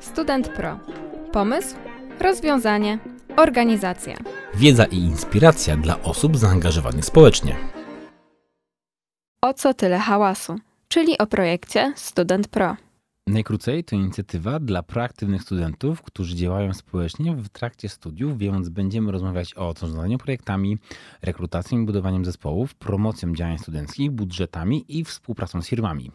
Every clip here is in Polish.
Student Pro. Pomysł, rozwiązanie, organizacja. Wiedza i inspiracja dla osób zaangażowanych społecznie. O co tyle hałasu? Czyli o projekcie Student Pro. Najkrócej to inicjatywa dla proaktywnych studentów, którzy działają społecznie w trakcie studiów, więc będziemy rozmawiać o zarządzaniu projektami, rekrutacją i budowaniem zespołów, promocją działań studenckich, budżetami i współpracą z firmami.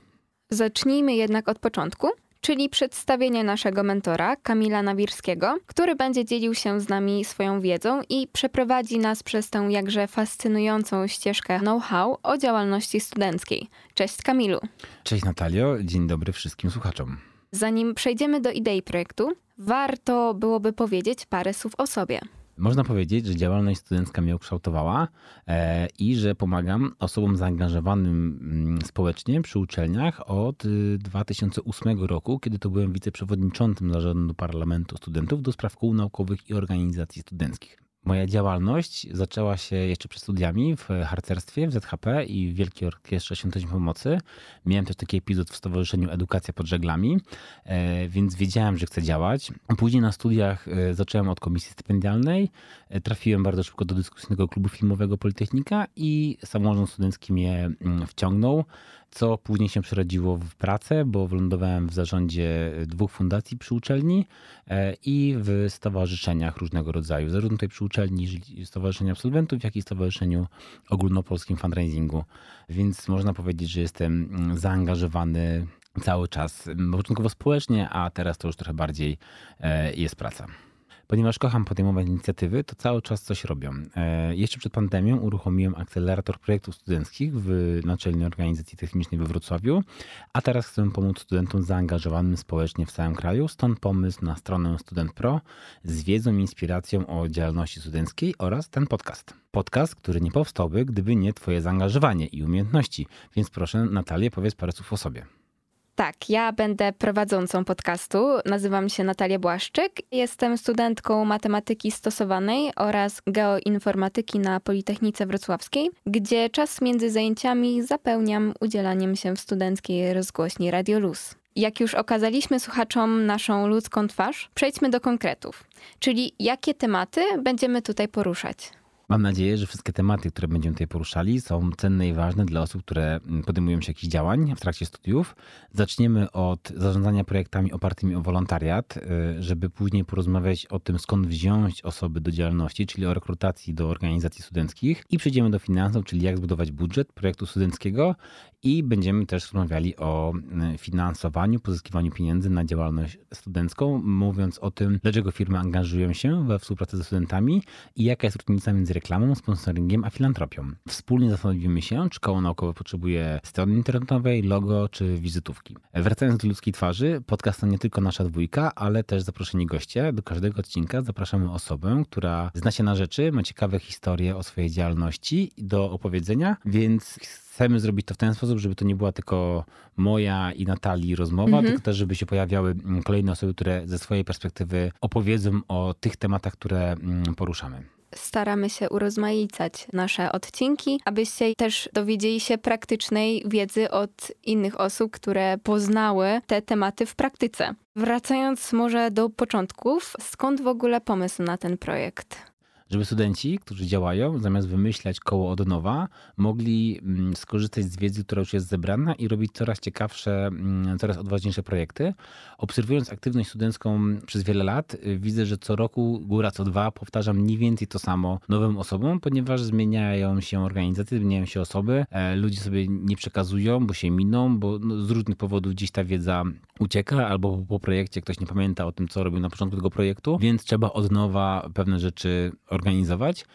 Zacznijmy jednak od początku, czyli przedstawienie naszego mentora, Kamila Nawirskiego, który będzie dzielił się z nami swoją wiedzą i przeprowadzi nas przez tę jakże fascynującą ścieżkę know-how o działalności studenckiej. Cześć Kamilu. Cześć Natalio, dzień dobry wszystkim słuchaczom. Zanim przejdziemy do idei projektu, warto byłoby powiedzieć parę słów o sobie. Można powiedzieć, że działalność studencka mnie ukształtowała e, i że pomagam osobom zaangażowanym mm, społecznie przy uczelniach od y, 2008 roku, kiedy to byłem wiceprzewodniczącym zarządu Parlamentu Studentów do spraw kół naukowych i organizacji studenckich. Moja działalność zaczęła się jeszcze przed studiami w harcerstwie w ZHP i w Wielkiej Orkiestrze Świątecznej Pomocy. Miałem też taki epizod w Stowarzyszeniu Edukacja pod Żeglami, e, więc wiedziałem, że chcę działać. Później na studiach e, zacząłem od komisji stypendialnej. E, Trafiłem bardzo szybko do dyskusyjnego klubu filmowego Politechnika i samorząd studencki mnie mm, wciągnął co później się przerodziło w pracę, bo wylądowałem w zarządzie dwóch fundacji przy uczelni e, i w stowarzyszeniach różnego rodzaju, zarówno tutaj przy uczelni, Stowarzyszeniu Absolwentów, jak i Stowarzyszeniu Ogólnopolskim Fundraisingu. Więc można powiedzieć, że jestem mm, zaangażowany cały czas, początkowo społecznie, a teraz to już trochę bardziej e, jest praca. Ponieważ kocham podejmować inicjatywy, to cały czas coś robią. E, jeszcze przed pandemią uruchomiłem akcelerator projektów studenckich w Naczelnej Organizacji Technicznej we Wrocławiu, a teraz chcę pomóc studentom zaangażowanym społecznie w całym kraju. Stąd pomysł na stronę Student Pro z wiedzą i inspiracją o działalności studenckiej oraz ten podcast. Podcast, który nie powstałby, gdyby nie Twoje zaangażowanie i umiejętności. Więc proszę, Natalię, powiedz parę słów o sobie. Tak, ja będę prowadzącą podcastu. Nazywam się Natalia Błaszczyk. Jestem studentką matematyki stosowanej oraz geoinformatyki na Politechnice Wrocławskiej, gdzie czas między zajęciami zapełniam udzielaniem się w studenckiej rozgłośni Radio Luz. Jak już okazaliśmy słuchaczom naszą ludzką twarz, przejdźmy do konkretów. Czyli jakie tematy będziemy tutaj poruszać? Mam nadzieję, że wszystkie tematy, które będziemy tutaj poruszali, są cenne i ważne dla osób, które podejmują się jakichś działań w trakcie studiów. Zaczniemy od zarządzania projektami opartymi o wolontariat, y, żeby później porozmawiać o tym, skąd wziąć osoby do działalności, czyli o rekrutacji do organizacji studenckich. I przejdziemy do finansów, czyli jak zbudować budżet projektu studenckiego. I będziemy też rozmawiali o y, finansowaniu, pozyskiwaniu pieniędzy na działalność studencką, mówiąc o tym, dlaczego firmy angażują się we współpracę ze studentami i jaka jest różnica między reklamą, sponsoringiem a filantropią. Wspólnie zastanowimy się, czy koło naukowe potrzebuje strony internetowej, logo czy wizytówki. Wracając do ludzkiej twarzy, podcast to nie tylko nasza dwójka, ale też zaproszeni goście. Do każdego odcinka zapraszamy osobę, która zna się na rzeczy, ma ciekawe historie o swojej działalności do opowiedzenia, więc chcemy zrobić to w ten sposób, żeby to nie była tylko moja i Natalii rozmowa, Mhm. tylko też, żeby się pojawiały mm, kolejne osoby, które ze swojej perspektywy opowiedzą o tych tematach, które mm, poruszamy. Staramy się urozmaicać nasze odcinki, abyście też dowiedzieli się praktycznej wiedzy od innych osób, które poznały te tematy w praktyce. Wracając może do początków, skąd w ogóle pomysł na ten projekt? Żeby studenci, którzy działają, zamiast wymyślać koło od nowa, mogli mm, skorzystać z wiedzy, która już jest zebrana i robić coraz ciekawsze, mm, coraz odważniejsze projekty. Obserwując aktywność studencką przez wiele lat, y, widzę, że co roku, góra co dwa, powtarzam mniej więcej to samo nowym osobom, ponieważ zmieniają się organizacje, zmieniają się osoby, e, ludzie sobie nie przekazują, bo się miną, bo no, z różnych powodów gdzieś ta wiedza ucieka, albo po, projekcie ktoś nie pamięta o tym, co robił na początku tego projektu, więc trzeba od nowa pewne rzeczy organizować zorganizować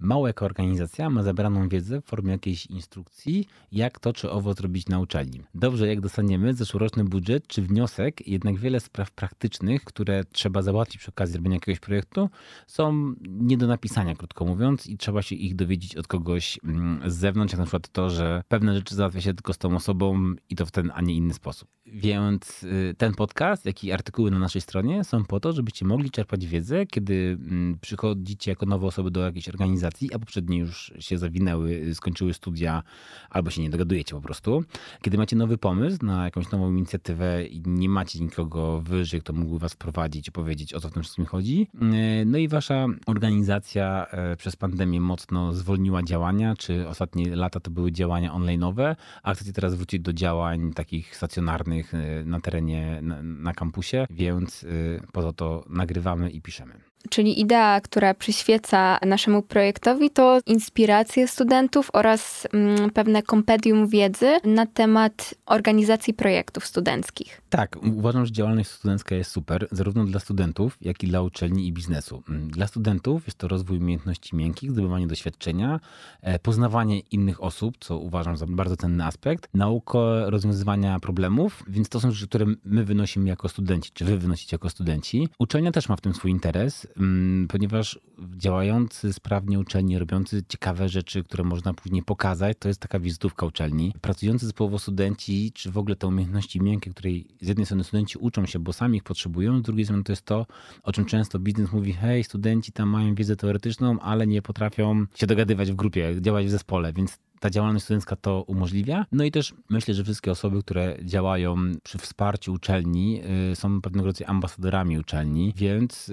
Mało jako organizacja ma zebraną wiedzę w formie jakiejś instrukcji, jak to czy owo zrobić na uczelni. Dobrze, jak dostaniemy zeszłoroczny budżet czy wniosek, jednak wiele spraw praktycznych, które trzeba załatwić przy okazji robienia jakiegoś projektu, są nie do napisania, krótko mówiąc, i trzeba się ich dowiedzieć od kogoś mm, z zewnątrz, jak na przykład to, że pewne rzeczy załatwia się tylko z tą osobą i to w ten, a nie inny sposób. Więc y, ten podcast, jak i artykuły na naszej stronie są po to, żebyście mogli czerpać wiedzę, kiedy mm, przychodzicie jako nowe osoby do jakiejś organizacji, a poprzednie już się zawinęły, skończyły studia, albo się nie dogadujecie po prostu. Kiedy macie nowy pomysł na jakąś nową inicjatywę i nie macie nikogo wyżej, kto mógłby was prowadzić powiedzieć, o co w tym wszystkim chodzi. Y, no i wasza organizacja przez pandemię mocno zwolniła działania, czy ostatnie lata to były działania online'owe, a chcecie teraz wrócić do działań takich stacjonarnych na terenie, na, na kampusie, więc po to nagrywamy i piszemy. Czyli idea, która przyświeca naszemu projektowi, to inspiracje studentów oraz mm, pewne kompendium wiedzy na temat organizacji projektów studenckich. Tak, uważam, że działalność studencka jest super, zarówno dla studentów, jak i dla uczelni i biznesu. Mm, dla studentów jest to rozwój umiejętności miękkich, zdobywanie doświadczenia, e, poznawanie innych osób, co uważam za bardzo cenny aspekt, nauka rozwiązywania problemów, więc to są rzeczy, które my wynosimy jako studenci, czy wy wynosicie jako studenci. Uczelnia też ma w tym swój interes ponieważ działający sprawnie uczelni, robiący ciekawe rzeczy, które można później pokazać, to jest taka wizytówka uczelni. Pracujący zespołowo studenci, czy w ogóle te umiejętności miękkie, której z jednej strony studenci uczą się, bo sami ich potrzebują, z drugiej strony to jest to, o czym często biznes mówi, hej, studenci tam mają wiedzę teoretyczną, ale nie potrafią się dogadywać w grupie, działać w zespole, więc ta działalność studencka to umożliwia. No i też myślę, że wszystkie osoby, które działają przy wsparciu uczelni, y, są pewnego rodzaju ambasadorami uczelni, więc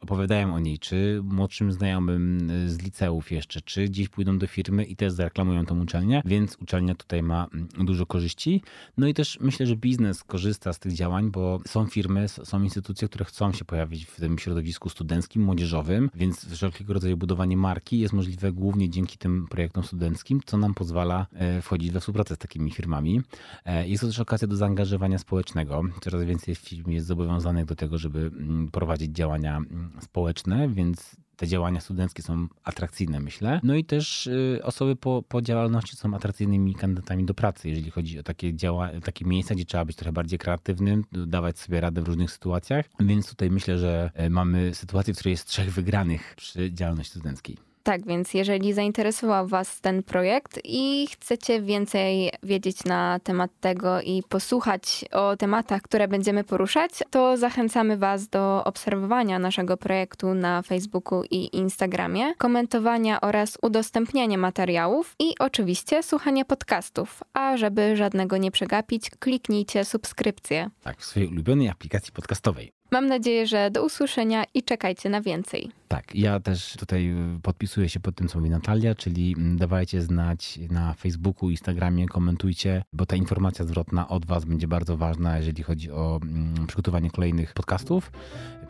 opowiadają o niej, czy młodszym znajomym y, z liceów jeszcze, czy gdzieś pójdą do firmy i też zareklamują tą uczelnię, więc uczelnia tutaj ma mm, dużo korzyści. No i też myślę, że biznes korzysta z tych działań, bo są firmy, są instytucje, które chcą się pojawić w tym środowisku studenckim, młodzieżowym, więc wszelkiego rodzaju budowanie marki jest możliwe głównie dzięki tym projektom studenckim, co nam pozwala e, wchodzić we współpracę z takimi firmami. E, jest to też okazja do zaangażowania społecznego. Coraz więcej firm jest zobowiązanych do tego, żeby mm, prowadzić działania mm, społeczne, więc te działania studenckie są atrakcyjne, myślę. No i też y, osoby po, po działalności są atrakcyjnymi kandydatami do pracy, jeżeli chodzi o takie, działa, takie miejsca, gdzie trzeba być trochę bardziej kreatywnym, dawać sobie radę w różnych sytuacjach. Więc tutaj myślę, że e, mamy sytuację, w której jest trzech wygranych przy działalności studenckiej. Tak, więc jeżeli zainteresował Was ten projekt i chcecie więcej wiedzieć na temat tego i posłuchać o tematach, które będziemy poruszać, to zachęcamy Was do obserwowania naszego projektu na Facebooku i Instagramie, komentowania oraz udostępniania materiałów i oczywiście słuchania podcastów. A żeby żadnego nie przegapić, kliknijcie subskrypcję. Tak, w swojej ulubionej aplikacji podcastowej. Mam nadzieję, że do usłyszenia i czekajcie na więcej. Tak, ja też tutaj podpisuję się pod tym, co mówi Natalia, czyli dawajcie znać na Facebooku, Instagramie, komentujcie, bo ta informacja zwrotna od Was będzie bardzo ważna, jeżeli chodzi o mm, przygotowanie kolejnych podcastów.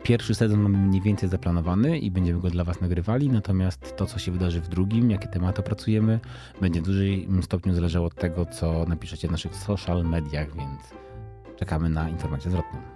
Pierwszy sezon mamy mniej więcej zaplanowany i będziemy go dla Was nagrywali, natomiast to, co się wydarzy w drugim, jakie tematy opracujemy, będzie w dużym stopniu zależało od tego, co napiszecie w naszych social mediach, więc czekamy na informację zwrotną.